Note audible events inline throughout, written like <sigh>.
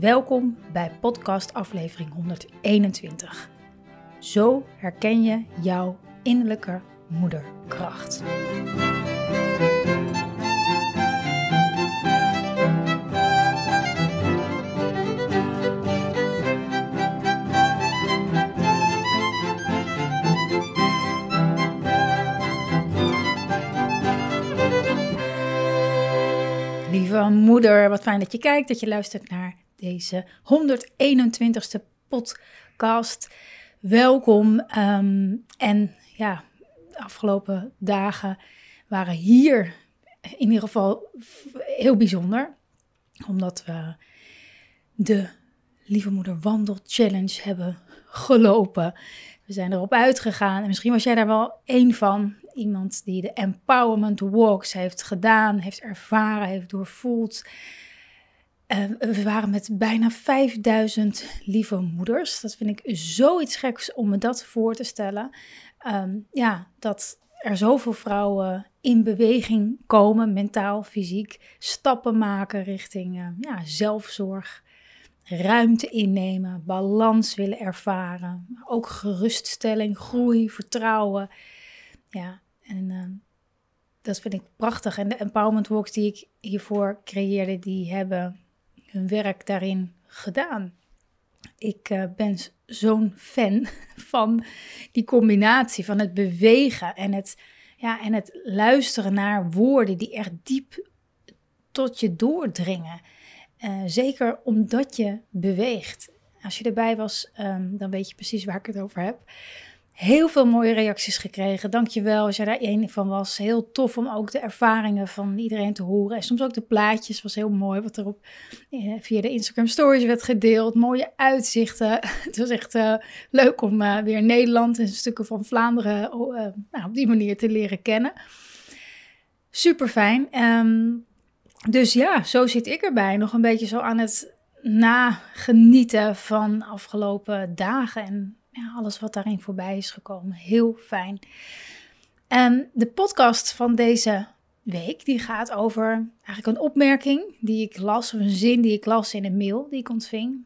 Welkom bij podcast aflevering 121. Zo herken je jouw innerlijke moederkracht. Lieve moeder, wat fijn dat je kijkt, dat je luistert naar deze 121ste podcast. Welkom. Ehm, en ja, de afgelopen dagen waren hier in ieder geval heel bijzonder. Omdat we de Lieve Moeder Wandel Challenge hebben gelopen. We zijn erop uitgegaan. En misschien was jij daar wel één van. Iemand die de Empowerment Walks heeft gedaan, heeft ervaren, heeft doorvoeld. Uh, we waren met bijna 5000 lieve moeders. Dat vind ik zoiets geks om me dat voor te stellen. Um, ja, dat er zoveel vrouwen in beweging komen, mentaal, fysiek, stappen maken richting uh, ja, zelfzorg, ruimte innemen, balans willen ervaren, ook geruststelling, groei, vertrouwen. Ja, en dat vind ik prachtig. En de empowerment walks die ik hiervoor creëerde, die hebben hun werk daarin gedaan. Ik uh, ben zo'n fan <laughs> van die combinatie van het bewegen en het, ja, en het luisteren naar woorden die echt diep tot je doordringen. Uh, zeker omdat je beweegt. Als je erbij was, um, dan weet je precies waar ik het over heb. Heel veel mooie reacties gekregen. Dankjewel als jij daar één van was. Heel tof om ook de ervaringen van iedereen te horen. En soms ook de plaatjes. Was heel mooi wat er op, eh, via de Instagram stories werd gedeeld. Mooie uitzichten. <laughs> Het was echt uh, leuk om uh, weer Nederland en stukken van Vlaanderen nou, op die manier te leren kennen. Super fijn. Um, dus ja, zo zit ik erbij. Nog een beetje zo aan het nagenieten van afgelopen dagen en alles wat daarin voorbij is gekomen. Heel fijn. En de podcast van deze week die gaat over eigenlijk een opmerking die ik las, of een zin die ik las in een mail die ik ontving.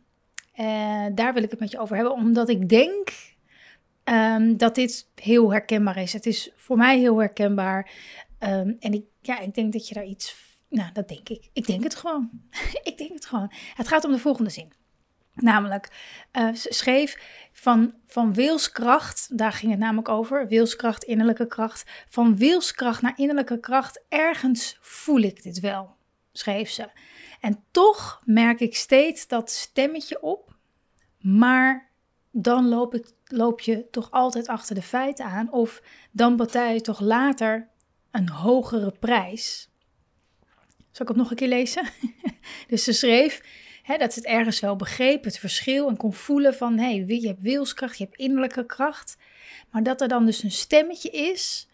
Uh, daar wil ik het met je over hebben, omdat ik denk um, dat dit heel herkenbaar is. Het is voor mij heel herkenbaar. Um, en ik, ja, ik denk dat je daar iets. Nou, dat denk ik. Ik denk het gewoon. <laughs> ik denk het gewoon. Het gaat om de volgende zin. Namelijk, uh, schreef van, van wilskracht, daar ging het namelijk over, wilskracht, innerlijke kracht. Van wilskracht naar innerlijke kracht, ergens voel ik dit wel, schreef ze. En toch merk ik steeds dat stemmetje op, maar dan loop, ik, loop je toch altijd achter de feiten aan, of dan betaal je toch later een hogere prijs. Zal ik het nog een keer lezen? <laughs> dus ze schreef Dat ze het ergens wel begreep, het verschil en kon voelen van hé, hey, je hebt wilskracht, je hebt innerlijke kracht. Maar dat er dan dus een stemmetje is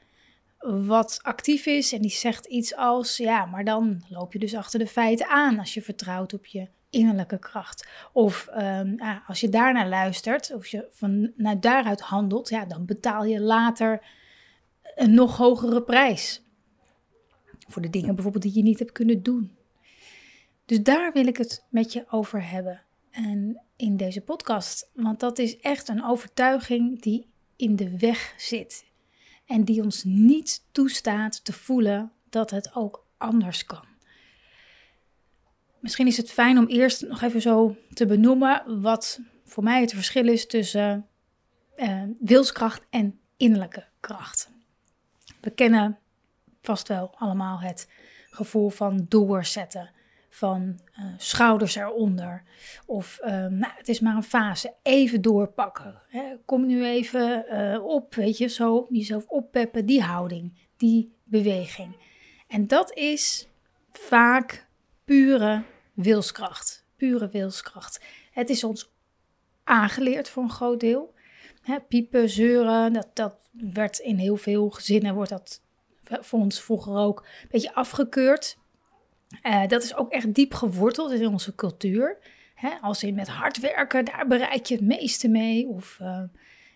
wat actief is en die zegt iets als ja, maar dan loop je dus achter de feiten aan als je vertrouwt op je innerlijke kracht. Of um, ja, als je daarnaar luistert, of je van naar daaruit handelt, ja, dan betaal je later een nog hogere prijs. Voor de dingen bijvoorbeeld die je niet hebt kunnen doen. Dus daar wil ik het met je over hebben. En in deze podcast. Want dat is echt een overtuiging die in de weg zit. En die ons niet toestaat te voelen dat het ook anders kan. Misschien is het fijn om eerst nog even zo te benoemen wat voor mij het verschil is tussen uh, wilskracht en innerlijke kracht. We kennen vast wel allemaal het gevoel van doorzetten van uh, schouders eronder. Of um, nou, het is maar een fase, even doorpakken. Hè. Kom nu even uh, op, weet je, zo jezelf oppeppen, die houding, die beweging. En dat is vaak pure wilskracht. Pure wilskracht. Het is ons aangeleerd voor een groot deel. Hè, piepen, zeuren, dat, dat werd in heel veel gezinnen, wordt dat voor ons vroeger ook een beetje afgekeurd. Uh, dat is ook echt diep geworteld in onze cultuur. Hè, als in met hard werken, daar bereik je het meeste mee. Of uh,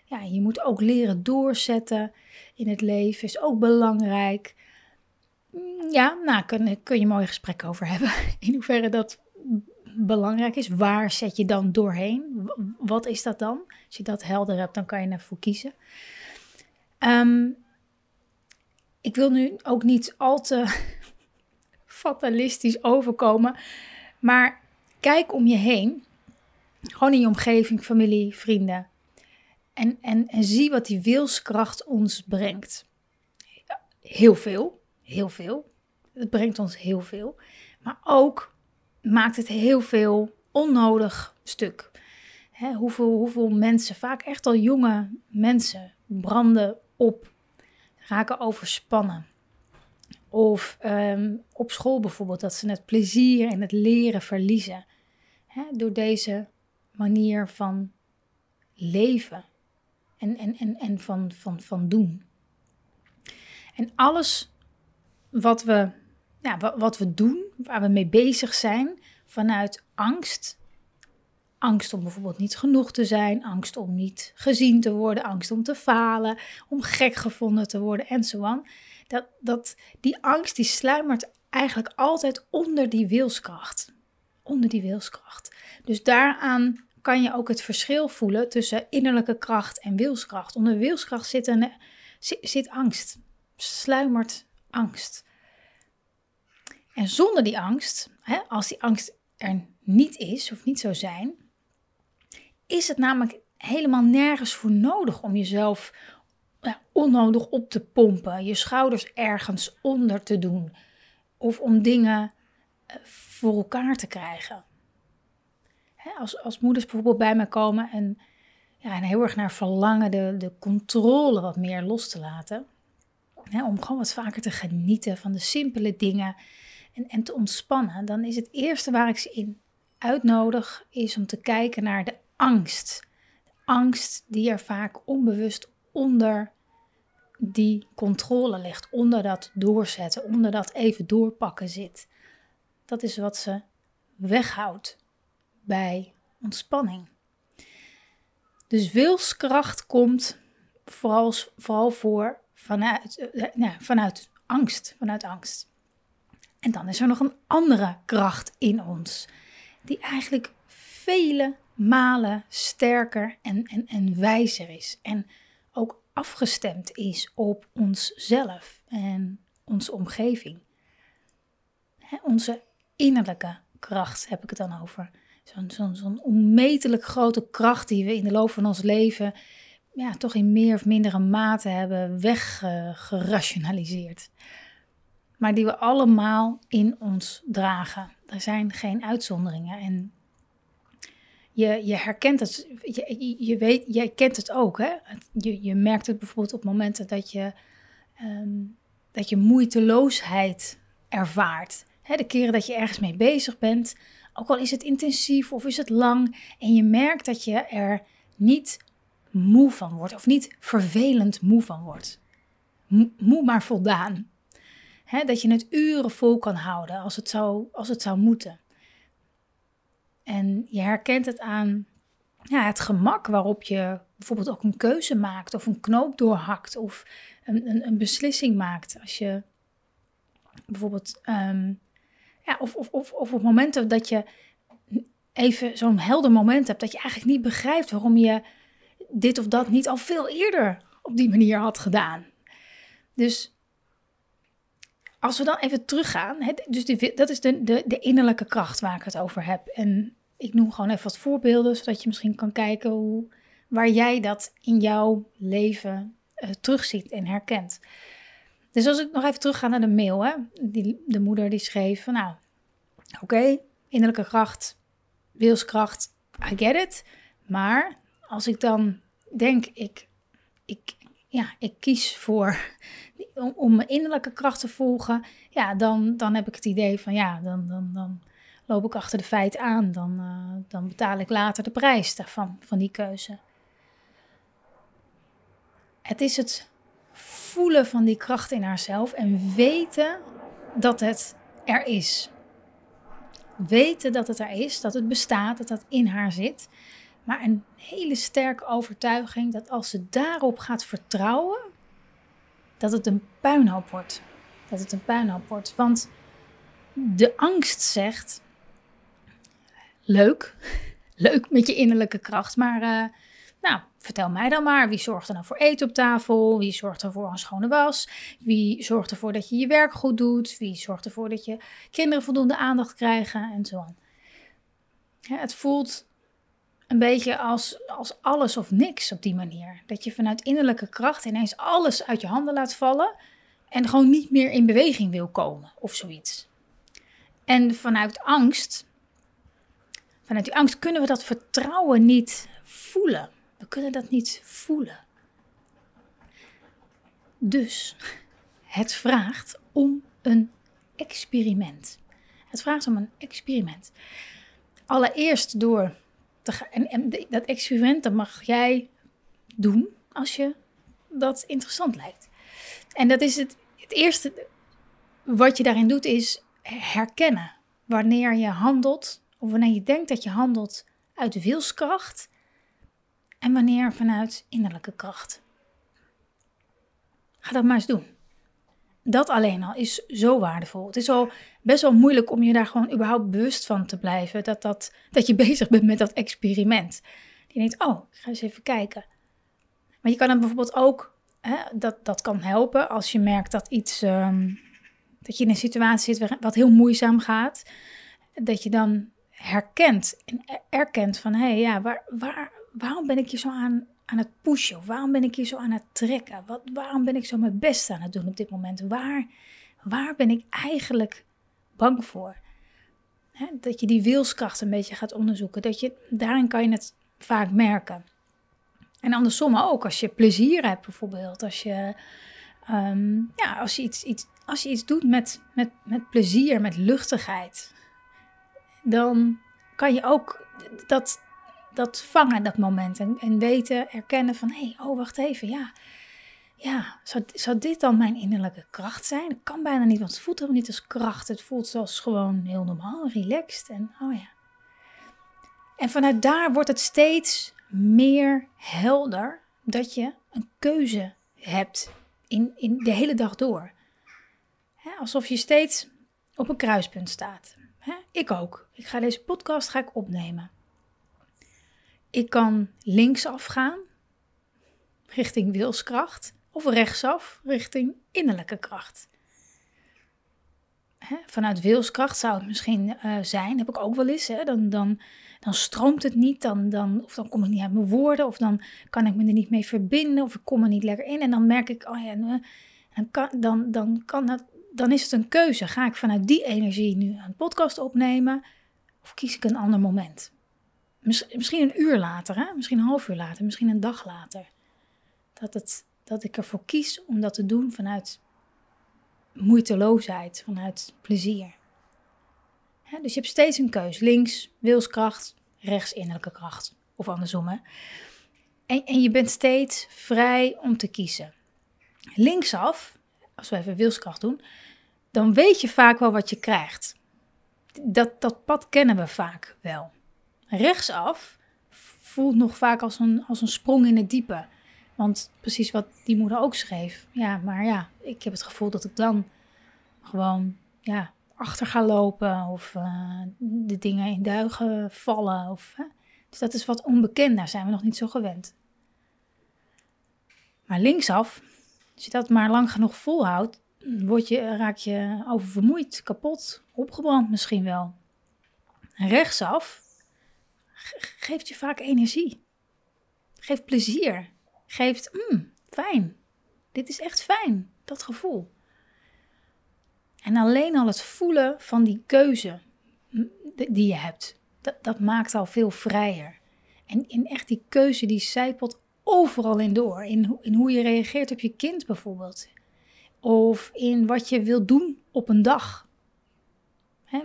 ja, je moet ook leren doorzetten in het leven, is ook belangrijk. Mm, ja, nou, kun, kun je mooi gesprek over hebben. <laughs> In hoeverre dat belangrijk is. Waar zet je dan doorheen? Wat is dat dan? Als je dat helder hebt, dan kan je ervoor kiezen. Um, ik wil nu ook niet al te fatalistisch overkomen, maar kijk om je heen. Gewoon in je omgeving, familie, vrienden. En, en, en zie wat die wilskracht ons brengt. Heel veel, heel veel. Het brengt ons heel veel. Maar ook maakt het heel veel onnodig stuk. Hoeveel, hoeveel mensen, vaak echt al jonge mensen, branden op, raken overspannen. Of um, op school bijvoorbeeld, dat ze het plezier en het leren verliezen. Hè, door deze manier van leven en, en, en, en van, van, van doen. En alles wat we, ja, wat we doen, waar we mee bezig zijn, vanuit angst. Angst om bijvoorbeeld niet genoeg te zijn, angst om niet gezien te worden, angst om te falen, om gek gevonden te worden en zo. Dat, dat, die angst die sluimert eigenlijk altijd onder die wilskracht. Onder die wilskracht. Dus daaraan kan je ook het verschil voelen tussen innerlijke kracht en wilskracht. Onder wilskracht zit, een, zit, angst, sluimert angst. En zonder die angst, hè, als die angst er niet is of niet zou zijn, is het namelijk helemaal nergens voor nodig om jezelf onnodig op te pompen, je schouders ergens onder te doen of om dingen eh, voor elkaar te krijgen. als, als moeders bijvoorbeeld bij me komen en, ja, heel erg naar verlangen de, de controle wat meer los te laten, om gewoon wat vaker te genieten van de simpele dingen en, en te ontspannen, dan is het eerste waar ik ze in uitnodig, is om te kijken naar de angst. Angst die er vaak onbewust onder die controle ligt, onder dat doorzetten, onder dat even doorpakken zit. Dat is wat ze weghoudt bij ontspanning. Dus wilskracht komt vooral, vooral voor vanuit, eh, nou, vanuit angst, vanuit angst. En dan is er nog een andere kracht in ons, die eigenlijk vele malen sterker en, en, en wijzer is. En afgestemd is op onszelf en onze omgeving. onze innerlijke kracht heb ik het dan over. Zo'n onmetelijk grote kracht die we in de loop van ons leven ja, toch in meer of mindere mate hebben weggerationaliseerd maar die we allemaal in ons dragen. Er zijn geen uitzonderingen. En je, je herkent het, je, je weet, jij kent het ook. Hè? Je, je merkt het bijvoorbeeld op momenten dat je, um, dat je moeiteloosheid ervaart. Hè, de keren dat je ergens mee bezig bent, ook al is het intensief of is het lang, en je merkt dat je er niet moe van wordt of niet vervelend moe van wordt. Moe maar voldaan dat je het uren vol kan houden als het, zou, als het zou moeten. En je herkent het aan ja, het gemak waarop je bijvoorbeeld ook een keuze maakt of een knoop doorhakt of een, een, een beslissing maakt. Als je bijvoorbeeld, um, ja, of, of, of, of op momenten dat je even zo'n helder moment hebt dat je eigenlijk niet begrijpt waarom je dit of dat niet al veel eerder op die manier had gedaan. Dus als we dan even teruggaan, hè, dus die, dat is de, de, de innerlijke kracht waar ik het over heb. En ik noem gewoon even wat voorbeelden, zodat je misschien kan kijken hoe, waar jij dat in jouw leven uh, terugziet en herkent. Dus als ik nog even terugga naar de mail, hè, die, de moeder die schreef van nou, oké, innerlijke kracht, wilskracht, I get it. Maar als ik dan denk, ik, ik, ja, ik kies voor <laughs> om, mijn innerlijke kracht te volgen, ja, dan, dan heb ik het idee van ja, dan, dan, dan loop ik achter de feiten aan. Dan, uh, dan betaal ik later de prijs daarvan, van die keuze. Het is het voelen van die kracht in haarzelf en weten dat het er is. Weten dat het er is, dat het bestaat, dat dat in haar zit. Maar een hele sterke overtuiging dat als ze daarop gaat vertrouwen, dat het een puinhoop wordt. Dat het een puinhoop wordt. Want de angst zegt: leuk, <laughs> leuk met je innerlijke kracht, maar uh, nou, vertel mij dan maar, wie zorgt er nou voor eten op tafel? Wie zorgt er voor een schone was? Wie zorgt ervoor dat je je werk goed doet? Wie zorgt ervoor dat je kinderen voldoende aandacht krijgen? En zo het voelt een beetje als, als alles of niks op die manier. Dat je vanuit innerlijke kracht ineens alles uit je handen laat vallen en gewoon niet meer in beweging wil komen of zoiets. En vanuit angst, vanuit die angst kunnen we dat vertrouwen niet voelen. We kunnen dat niet voelen. Dus het vraagt om een experiment. Het vraagt om een experiment. Allereerst door te en dat experiment dat mag jij doen als je dat interessant lijkt. En dat is het, het eerste wat je daarin doet, is herkennen. Wanneer je handelt, of wanneer je denkt dat je handelt uit wilskracht en wanneer vanuit innerlijke kracht. Ga dat maar eens doen. Dat alleen al is zo waardevol. Het is al best wel moeilijk om je daar gewoon überhaupt bewust van te blijven. Dat, dat, dat je <laughs> bezig bent met dat experiment. Je denkt, oh, ik ga eens even kijken. Maar je kan dan bijvoorbeeld ook, hè, dat, dat kan helpen als je merkt dat iets, ehm, dat je in een situatie zit wat heel moeizaam gaat. Dat je dan herkent en erkent van, hé, hey, ja, waar, waar, waarom ben ik hier zo aan, aan het pushen? Of waarom ben ik hier zo aan het trekken? Wat, waarom ben ik zo mijn best aan het doen op dit moment? Waar, waar ben ik eigenlijk bang voor? dat je die wilskracht een beetje gaat onderzoeken. Dat je, daarin kan je het vaak merken. En andersom ook, als je plezier hebt bijvoorbeeld. Als je, ehm, ja, als je, iets, iets, als je iets doet met, met, met plezier, met luchtigheid. Dan kan je ook dat, dat vangen, dat moment. En, en weten, erkennen van, hé, hey, oh, wacht even, ja. Ja, zou, zou dit dan mijn innerlijke kracht zijn? Dat kan bijna niet, want het voelt helemaal niet als kracht. Het voelt zoals gewoon heel normaal, relaxed. En, oh ja. En vanuit daar wordt het steeds meer helder dat je een keuze hebt in, in de hele dag door. alsof je steeds op een kruispunt staat. ik ook. Ik ga deze podcast ga ik opnemen. Ik kan linksaf gaan, richting wilskracht, of rechtsaf, richting innerlijke kracht. Vanuit wilskracht zou het misschien uh, zijn, heb ik ook wel eens. Hè? Dan, dan, dan stroomt het niet, dan, dan, of dan kom ik niet uit mijn woorden, of dan kan ik me er niet mee verbinden, of ik kom er niet lekker in. En dan merk ik, oh ja, dan, kan, dan, dan, kan dat, dan is het een keuze. Ga ik vanuit die energie nu een podcast opnemen, of kies ik een ander moment? Misschien een uur later, hè? misschien een half uur later, misschien een dag later. Dat, het, dat ik ervoor kies om dat te doen vanuit moeiteloosheid, vanuit plezier. dus je hebt steeds een keus. Links, wilskracht, rechts, innerlijke kracht. Of andersom. Hè? En, en je bent steeds vrij om te kiezen. Linksaf, als we even wilskracht doen, dan weet je vaak wel wat je krijgt. Dat, dat pad kennen we vaak wel rechtsaf voelt nog vaak als een, als een sprong in het diepe. Want precies wat die moeder ook schreef. Ja, maar ja, ik heb het gevoel dat ik dan gewoon ja, achter ga lopen. Of uh, de dingen in duigen vallen. Of. Dus dat is wat onbekend. Daar zijn we nog niet zo gewend. Maar linksaf, als je dat maar lang genoeg volhoudt, word je, raak je oververmoeid, kapot, opgebrand misschien wel. rechtsaf, geeft je vaak energie. Geeft plezier. Geeft, mm, fijn. Dit is echt fijn, dat gevoel. En alleen al het voelen van die keuze die je hebt, dat, dat maakt al veel vrijer. En in echt die keuze die zijpelt overal in door. In, hoe je reageert op je kind bijvoorbeeld. Of in wat je wilt doen op een dag.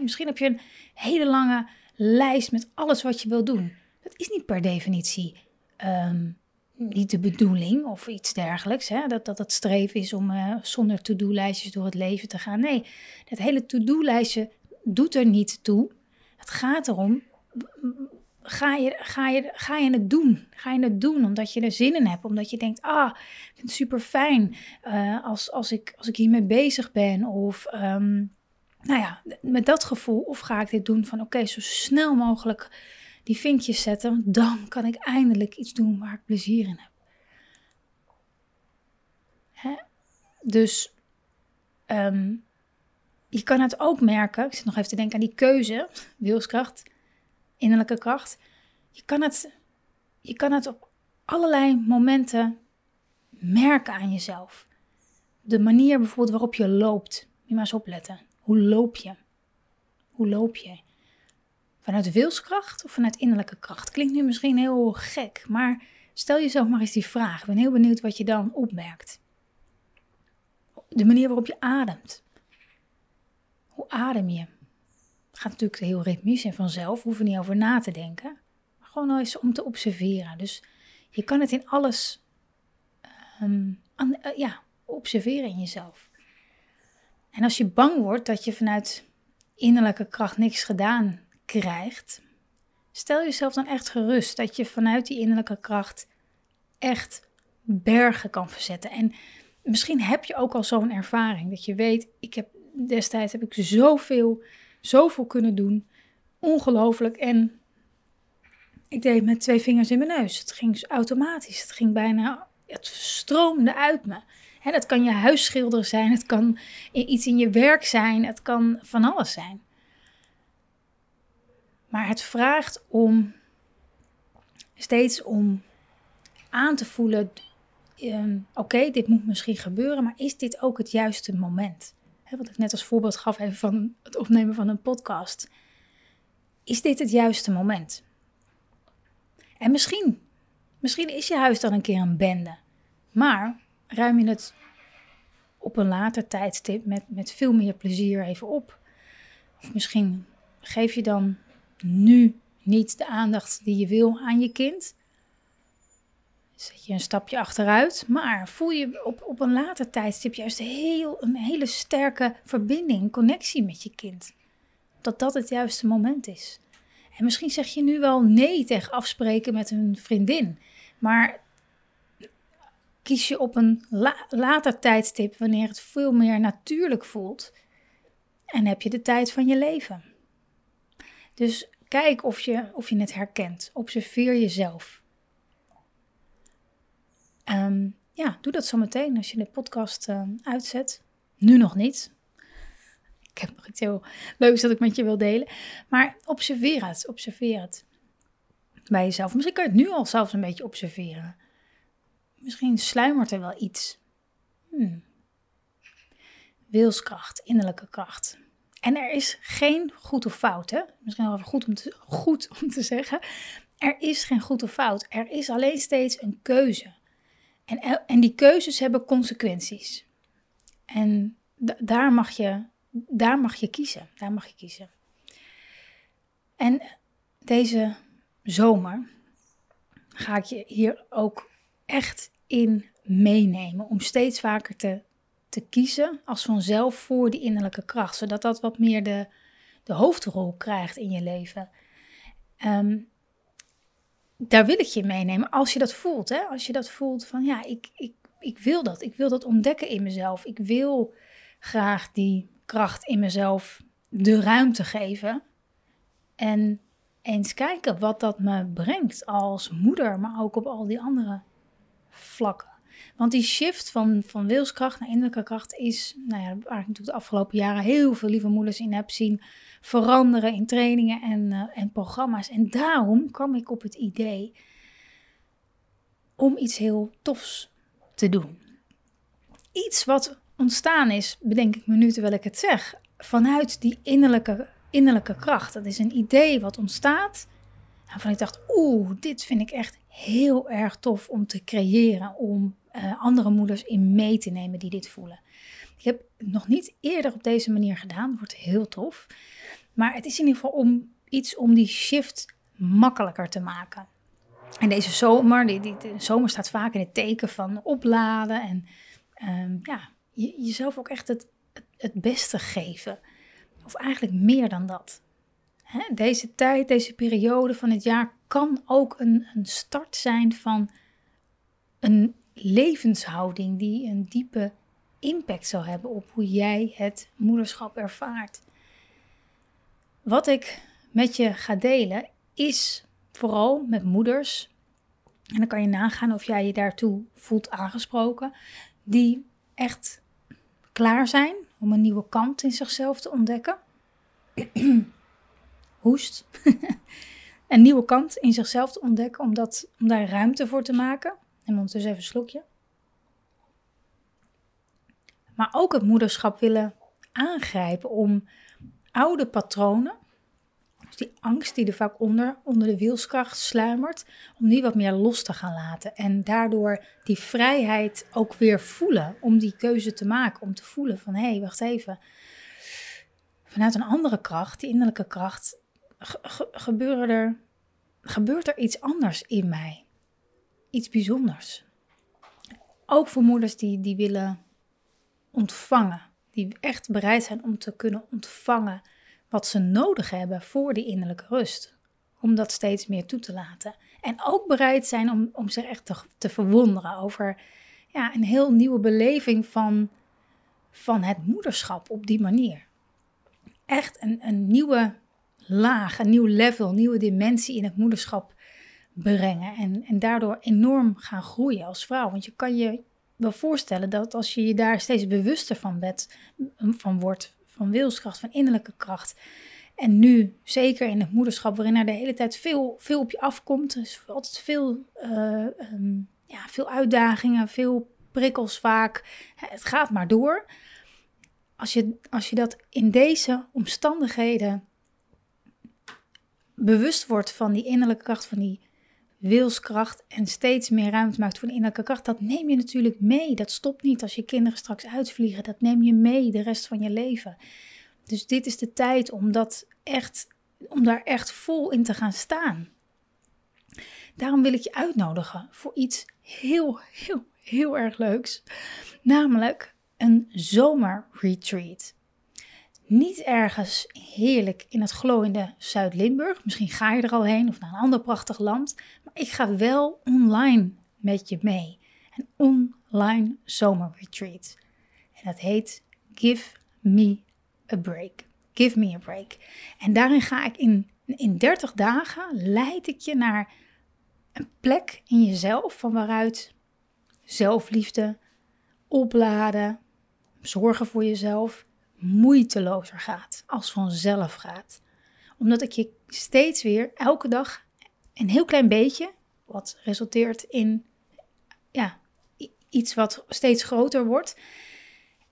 Misschien heb je een hele lange lijst met alles wat je wil doen. Dat is niet per definitie ehm, niet de bedoeling of iets dergelijks. Hè? Dat, dat het streven is om uh, zonder to-do-lijstjes door het leven te gaan. Nee, dat hele to-do-lijstje doet er niet toe. Het gaat erom, ga je, ga, je, ga je het doen? Ga je het doen omdat je er zin in hebt? Omdat je denkt, ah, ik vind het super fijn uh, als, als, ik, als ik hiermee bezig ben. Of um, nou ja, met dat gevoel. Of ga ik dit doen van oké, zo snel mogelijk die vinkjes zetten. Dan kan ik eindelijk iets doen waar ik plezier in heb. Hè? Dus um, je kan het ook merken. Ik zit nog even te denken aan die keuze, wilskracht, innerlijke kracht. Je kan het, je kan het op allerlei momenten merken aan jezelf. De manier bijvoorbeeld waarop je loopt. Je maar eens opletten. Hoe loop je? Hoe loop je? Vanuit wilskracht of vanuit innerlijke kracht? Klinkt nu misschien heel gek, maar stel jezelf maar eens die vraag. Ik ben heel benieuwd wat je dan opmerkt. De manier waarop je ademt. Hoe adem je? Gaat natuurlijk heel ritmisch en vanzelf, hoeven niet over na te denken. Maar gewoon eens om te observeren. Dus je kan het in alles um, ja, observeren in jezelf. En als je bang wordt dat je vanuit innerlijke kracht niks gedaan krijgt, stel jezelf dan echt gerust dat je vanuit die innerlijke kracht echt bergen kan verzetten. En misschien heb je ook al zo'n ervaring dat je weet, ik heb destijds heb ik zoveel, zoveel kunnen doen. Ongelooflijk. En ik deed met twee vingers in mijn neus. Het ging automatisch. Het ging bijna, het stroomde uit me. Dat kan je huisschilder zijn, het kan iets in je werk zijn, het kan van alles zijn. Maar het vraagt om steeds om aan te voelen: ehm, oké, dit moet misschien gebeuren, maar is dit ook het juiste moment? wat ik net als voorbeeld gaf even van het opnemen van een podcast. Is dit het juiste moment? En misschien, misschien is je huis dan een keer een bende. Maar ruim je het op een later tijdstip met, met veel meer plezier even op. Of misschien geef je dan nu niet de aandacht die je wil aan je kind. Zet je een stapje achteruit, maar voel je op, op een later tijdstip juist heel, een hele sterke verbinding, connectie met je kind. Dat dat het juiste moment is. En misschien zeg je nu wel nee tegen afspreken met een vriendin, maar kies je op een later tijdstip wanneer het veel meer natuurlijk voelt en heb je de tijd van je leven. Dus kijk of je, of je het herkent. Observeer jezelf. Um, ja, doe dat zo meteen als je de podcast uh, uitzet. Nu nog niet. Ik heb nog iets heel leuks dat ik met je wil delen. Maar observeer het, observeer het bij jezelf. Misschien kan je het nu al zelfs een beetje observeren. Misschien sluimert er wel iets. Hmm. Wilskracht, innerlijke kracht. En er is geen goed of fout, hè? Misschien wel even goed om te, <laughs> goed om te zeggen. Er is geen goed of fout. Er is alleen steeds een keuze. En, en die keuzes hebben consequenties. En daar, mag je, daar mag je kiezen. Daar mag je kiezen. En deze zomer ga ik je hier ook echt in meenemen. Om steeds vaker te, te kiezen als vanzelf voor die innerlijke kracht. Zodat dat wat meer de, de hoofdrol krijgt in je leven. Um, daar wil ik je meenemen als je dat voelt. Hè? Als je dat voelt van ja, ik, ik, ik wil dat. Ik wil dat ontdekken in mezelf. Ik wil graag die kracht in mezelf de ruimte geven. En eens kijken wat dat me brengt als moeder, maar ook op al die andere vlakken. Want die shift van, van wilskracht naar innerlijke kracht is, nou ja, waar ik natuurlijk de afgelopen jaren heel veel lieve moeders in heb zien veranderen in trainingen en, uh, en programma's. En daarom kwam ik op het idee om iets heel tofs te doen. Iets wat ontstaan is, bedenk ik me nu terwijl ik het zeg, vanuit die innerlijke, innerlijke kracht. Dat is een idee wat ontstaat. Waarvan ik dacht, oeh, dit vind ik echt heel erg tof om te creëren, om uh, andere moeders in mee te nemen die dit voelen. Ik heb het nog niet eerder op deze manier gedaan, wordt heel tof. Maar het is in ieder geval om iets om die shift makkelijker te maken. En deze zomer, die, die, de zomer staat vaak in het teken van opladen en um, ja, jezelf ook echt het, het beste geven. Of eigenlijk meer dan dat. Deze tijd, deze periode van het jaar kan ook een, een start zijn van een levenshouding die een diepe impact zal hebben op hoe jij het moederschap ervaart. Wat ik met je ga delen is vooral met moeders, en dan kan je nagaan of jij je daartoe voelt aangesproken, die echt klaar zijn om een nieuwe kant in zichzelf te ontdekken. <clears throat> Hoest. <laughs> een nieuwe kant in zichzelf te ontdekken, om, dat, om daar ruimte voor te maken. En ondertussen even een slokje. Maar ook het moederschap willen aangrijpen om oude patronen, dus die angst die er vaak onder, onder de wielskracht sluimert, om die wat meer los te gaan laten. En daardoor die vrijheid ook weer voelen om die keuze te maken. Om te voelen van, hé, hey, wacht even. Vanuit een andere kracht, die innerlijke kracht, gebeuren er, gebeurt er iets anders in mij. Iets bijzonders. Ook voor moeders die, die willen ontvangen. Die echt bereid zijn om te kunnen ontvangen wat ze nodig hebben voor die innerlijke rust. Om dat steeds meer toe te laten. En ook bereid zijn om, om zich echt te, te verwonderen over ja, een heel nieuwe beleving van, van het moederschap op die manier. Echt een, een nieuwe laag, een nieuw level, nieuwe dimensie in het moederschap brengen. En, en daardoor enorm gaan groeien als vrouw. Want je kan je wel voorstellen dat als je je daar steeds bewuster van, bent, van wordt, van wilskracht, van innerlijke kracht. En nu, zeker in het moederschap, waarin er de hele tijd veel, veel op je afkomt. Er is altijd veel, uh, um, ja, veel uitdagingen, veel prikkels vaak. Het gaat maar door. Als je, als je dat in deze omstandigheden bewust wordt van die innerlijke kracht, van die wilskracht en steeds meer ruimte maakt voor de innerlijke kracht, dat neem je natuurlijk mee. Dat stopt niet als je kinderen straks uitvliegen. Dat neem je mee de rest van je leven. Dus dit is de tijd om, dat echt, om daar echt vol in te gaan staan. Daarom wil ik je uitnodigen voor iets heel, heel, heel erg leuks. Namelijk een zomerretreat. Niet ergens heerlijk in het glooiende Zuid-Limburg. Misschien ga je er al heen of naar een ander prachtig land. Maar ik ga wel online met je mee. Een online zomerretreat. En dat heet Give Me a Break. Give Me a Break. En daarin ga ik in, in 30 dagen leid ik je naar een plek in jezelf van waaruit zelfliefde, opladen, zorgen voor jezelf moeitelozer gaat, als vanzelf gaat. Omdat ik je steeds weer elke dag een heel klein beetje, wat resulteert in ja, iets wat steeds groter wordt.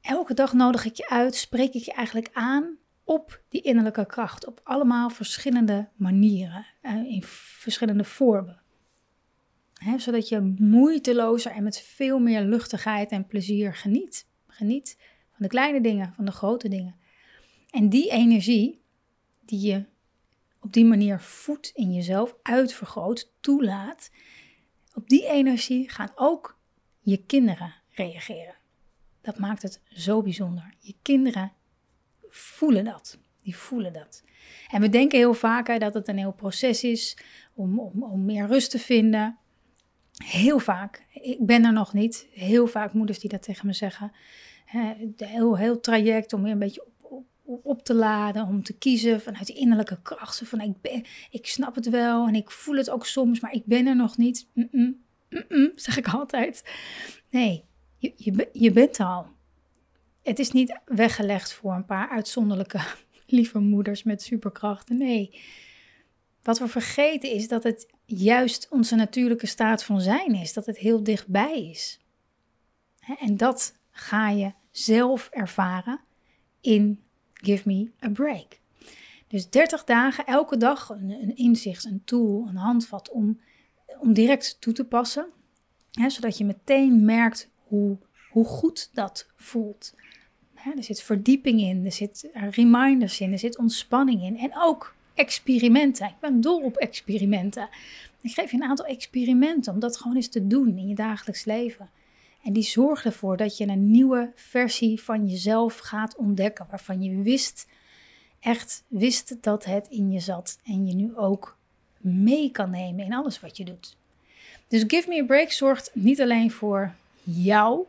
Elke dag nodig ik je uit, spreek ik je eigenlijk aan op die innerlijke kracht. Op allemaal verschillende manieren, eh, in verschillende vormen. zodat je moeitelozer en met veel meer luchtigheid en plezier geniet. Geniet van de kleine dingen, van de grote dingen. En die energie die je op die manier voedt in jezelf, uitvergroot, toelaat, op die energie gaan ook je kinderen reageren. Dat maakt het zo bijzonder. Je kinderen voelen dat. Die voelen dat. En we denken heel vaak dat het een heel proces is om, om, om meer rust te vinden. Heel vaak. Ik ben er nog niet. Heel vaak moeders die dat tegen me zeggen heel, heel traject om weer een beetje op, op, op, te laden, om te kiezen vanuit die innerlijke kracht. van, ik, ben, ik snap het wel en ik voel het ook soms, maar ik ben er nog niet. Mm -mm, <laughs> zeg ik altijd. Nee, je, je, je bent al. Het is niet weggelegd voor een paar uitzonderlijke <laughs> lieve moeders met superkrachten. Nee. Wat we vergeten is dat het juist onze natuurlijke staat van zijn is. Dat het heel dichtbij is. En dat ga je zelf ervaren in Give Me a Break. Dus 30 dagen, elke dag een, een inzicht, een tool, een handvat om om direct toe te passen. Hè, zodat je meteen merkt hoe, hoe goed dat voelt. Hè, er zit verdieping in, er zit reminders in, er zit ontspanning in. En ook experimenten. Ik ben dol op experimenten. Ik geef je een aantal experimenten om dat gewoon eens te doen in je dagelijks leven. En die zorgen ervoor dat je een nieuwe versie van jezelf gaat ontdekken, waarvan je wist, echt wist dat het in je zat en je nu ook mee kan nemen in alles wat je doet. Dus Give Me a Break zorgt niet alleen voor jou,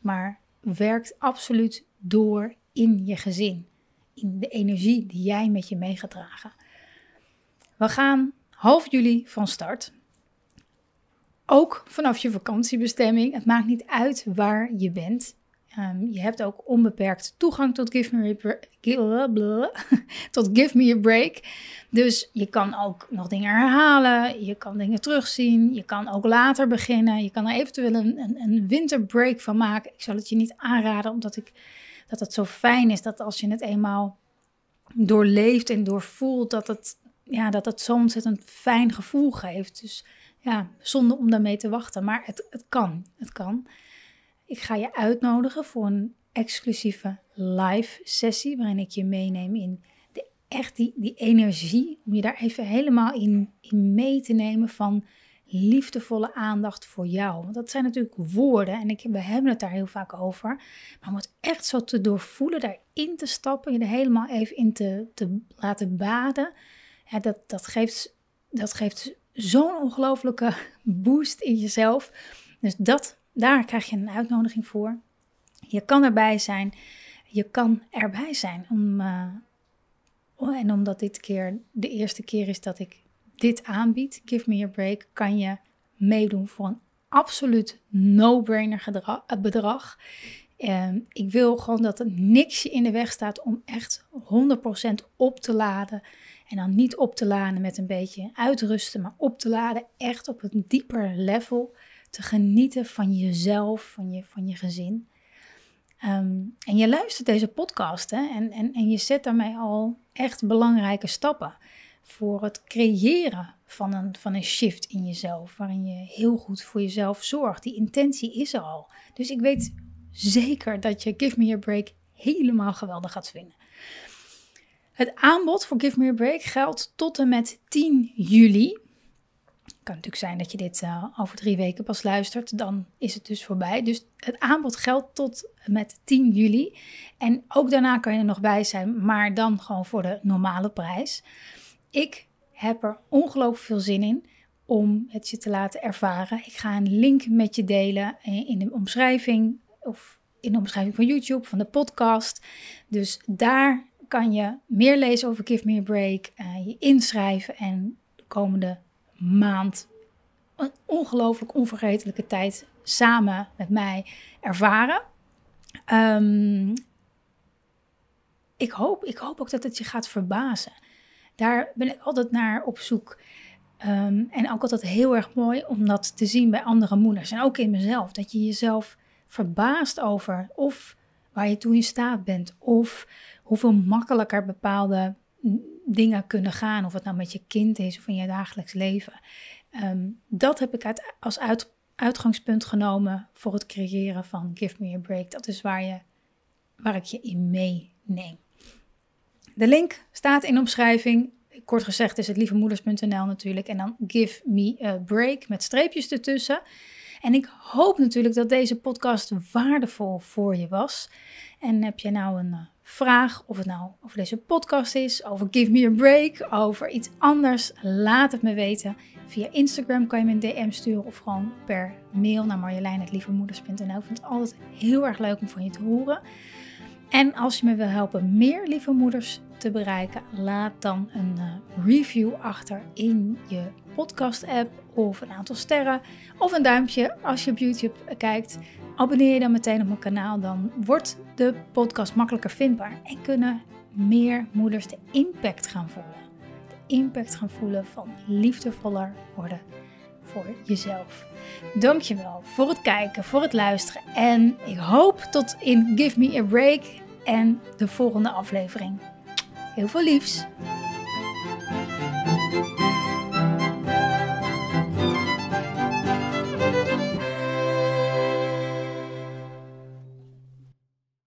maar werkt absoluut door in je gezin. In de energie die jij met je mee gaat dragen. We gaan half juli van start. Ook vanaf je vakantiebestemming. Het maakt niet uit waar je bent. Um, je hebt ook onbeperkt toegang tot Give Me, a <laughs> tot Give Me a Break. Dus je kan ook nog dingen herhalen. Je kan dingen terugzien. Je kan ook later beginnen. Je kan er eventueel een, een, een winterbreak van maken. Ik zal het je niet aanraden, omdat ik, dat het zo fijn is dat als je het eenmaal doorleeft en doorvoelt, dat het, ja, dat het zo'n ontzettend fijn gevoel geeft. Dus ja, zonder om daarmee te wachten. Maar het, het kan. Het kan. Ik ga je uitnodigen voor een exclusieve live sessie waarin ik je meeneem in de, echt die, die energie. Om je daar even helemaal in, in mee te nemen van liefdevolle aandacht voor jou. Want dat zijn natuurlijk woorden en ik, we hebben het daar heel vaak over. Maar om het echt zo te doorvoelen, daarin te stappen, je er helemaal even in te, te laten baden. Ja, dat, dat geeft, dat geeft zo'n ongelofelijke <laughs> boost in jezelf. Dus dat daar krijg je een uitnodiging voor. Je kan erbij zijn. Je kan erbij zijn. Om, uh, en omdat dit keer de eerste keer is dat ik dit aanbied, Give Me a Break, kan je meedoen voor een absoluut no-brainer eh, bedrag. Uh, ik wil gewoon dat er niks in de weg staat om echt 100% op te laden. En dan niet op te laden met een beetje uitrusten, maar op te laden echt op een dieper level te genieten van jezelf, van je, van je gezin. Ehm, en je luistert deze podcast hè, en, en, en je zet daarmee al echt belangrijke stappen voor het creëren van een, van een shift in jezelf, waarin je heel goed voor jezelf zorgt. Die intentie is er al. Dus ik weet zeker dat je Give Me a Break helemaal geweldig gaat vinden. Het aanbod voor Give Me a Break geldt tot en met 10 juli kan natuurlijk zijn dat je dit uh, over drie weken pas luistert. Dan is het dus voorbij. Dus het aanbod geldt tot met 10 juli. En ook daarna kan je er nog bij zijn, maar dan gewoon voor de normale prijs. Ik heb er ongelooflijk veel zin in om het je te laten ervaren. Ik ga een link met je delen in de omschrijving of in de omschrijving van YouTube, van de podcast. Dus daar kan je meer lezen over Give Me a Break, uh, je inschrijven en de komende maand een ongelooflijk onvergetelijke tijd samen met mij ervaren. Ehm, ik, hoop, ik hoop ook dat het je gaat verbazen. Daar ben ik altijd naar op zoek. Ehm, en ook altijd heel erg mooi om dat te zien bij andere moeders. En ook in mezelf. Dat je jezelf verbaast over of waar je toe in staat bent. Of hoeveel makkelijker bepaalde dingen kunnen gaan. Of het nou met je kind is of in je dagelijks leven. Ehm, dat heb ik uit, als uit, uitgangspunt genomen voor het creëren van Give Me a Break. Dat is waar, je, waar ik je in meeneem. De link staat in de omschrijving. Kort gezegd is het lievemoeders.nl natuurlijk. En dan Give Me a Break met streepjes ertussen. En ik hoop natuurlijk dat deze podcast waardevol voor je was. En heb je nou een eh, vraag, of het nou over deze podcast is, over Give Me a Break, over iets anders, laat het me weten. Via Instagram kan je me een DM sturen of gewoon per mail naar marjolein.lievemoeders.nl. Ik vind het altijd heel erg leuk om van je te horen. En als je me wil helpen meer lieve moeders te bereiken, laat dan een uh, review achter in je podcast-app of een aantal sterren of een duimpje als je op YouTube kijkt. Abonneer je dan meteen op mijn kanaal, dan wordt de podcast makkelijker vindbaar en kunnen meer moeders de impact gaan voelen. De impact gaan voelen van liefdevoller worden voor jezelf. Dankjewel voor het kijken, voor het luisteren en ik hoop tot in Give Me a Break en de volgende aflevering. Heel veel liefs!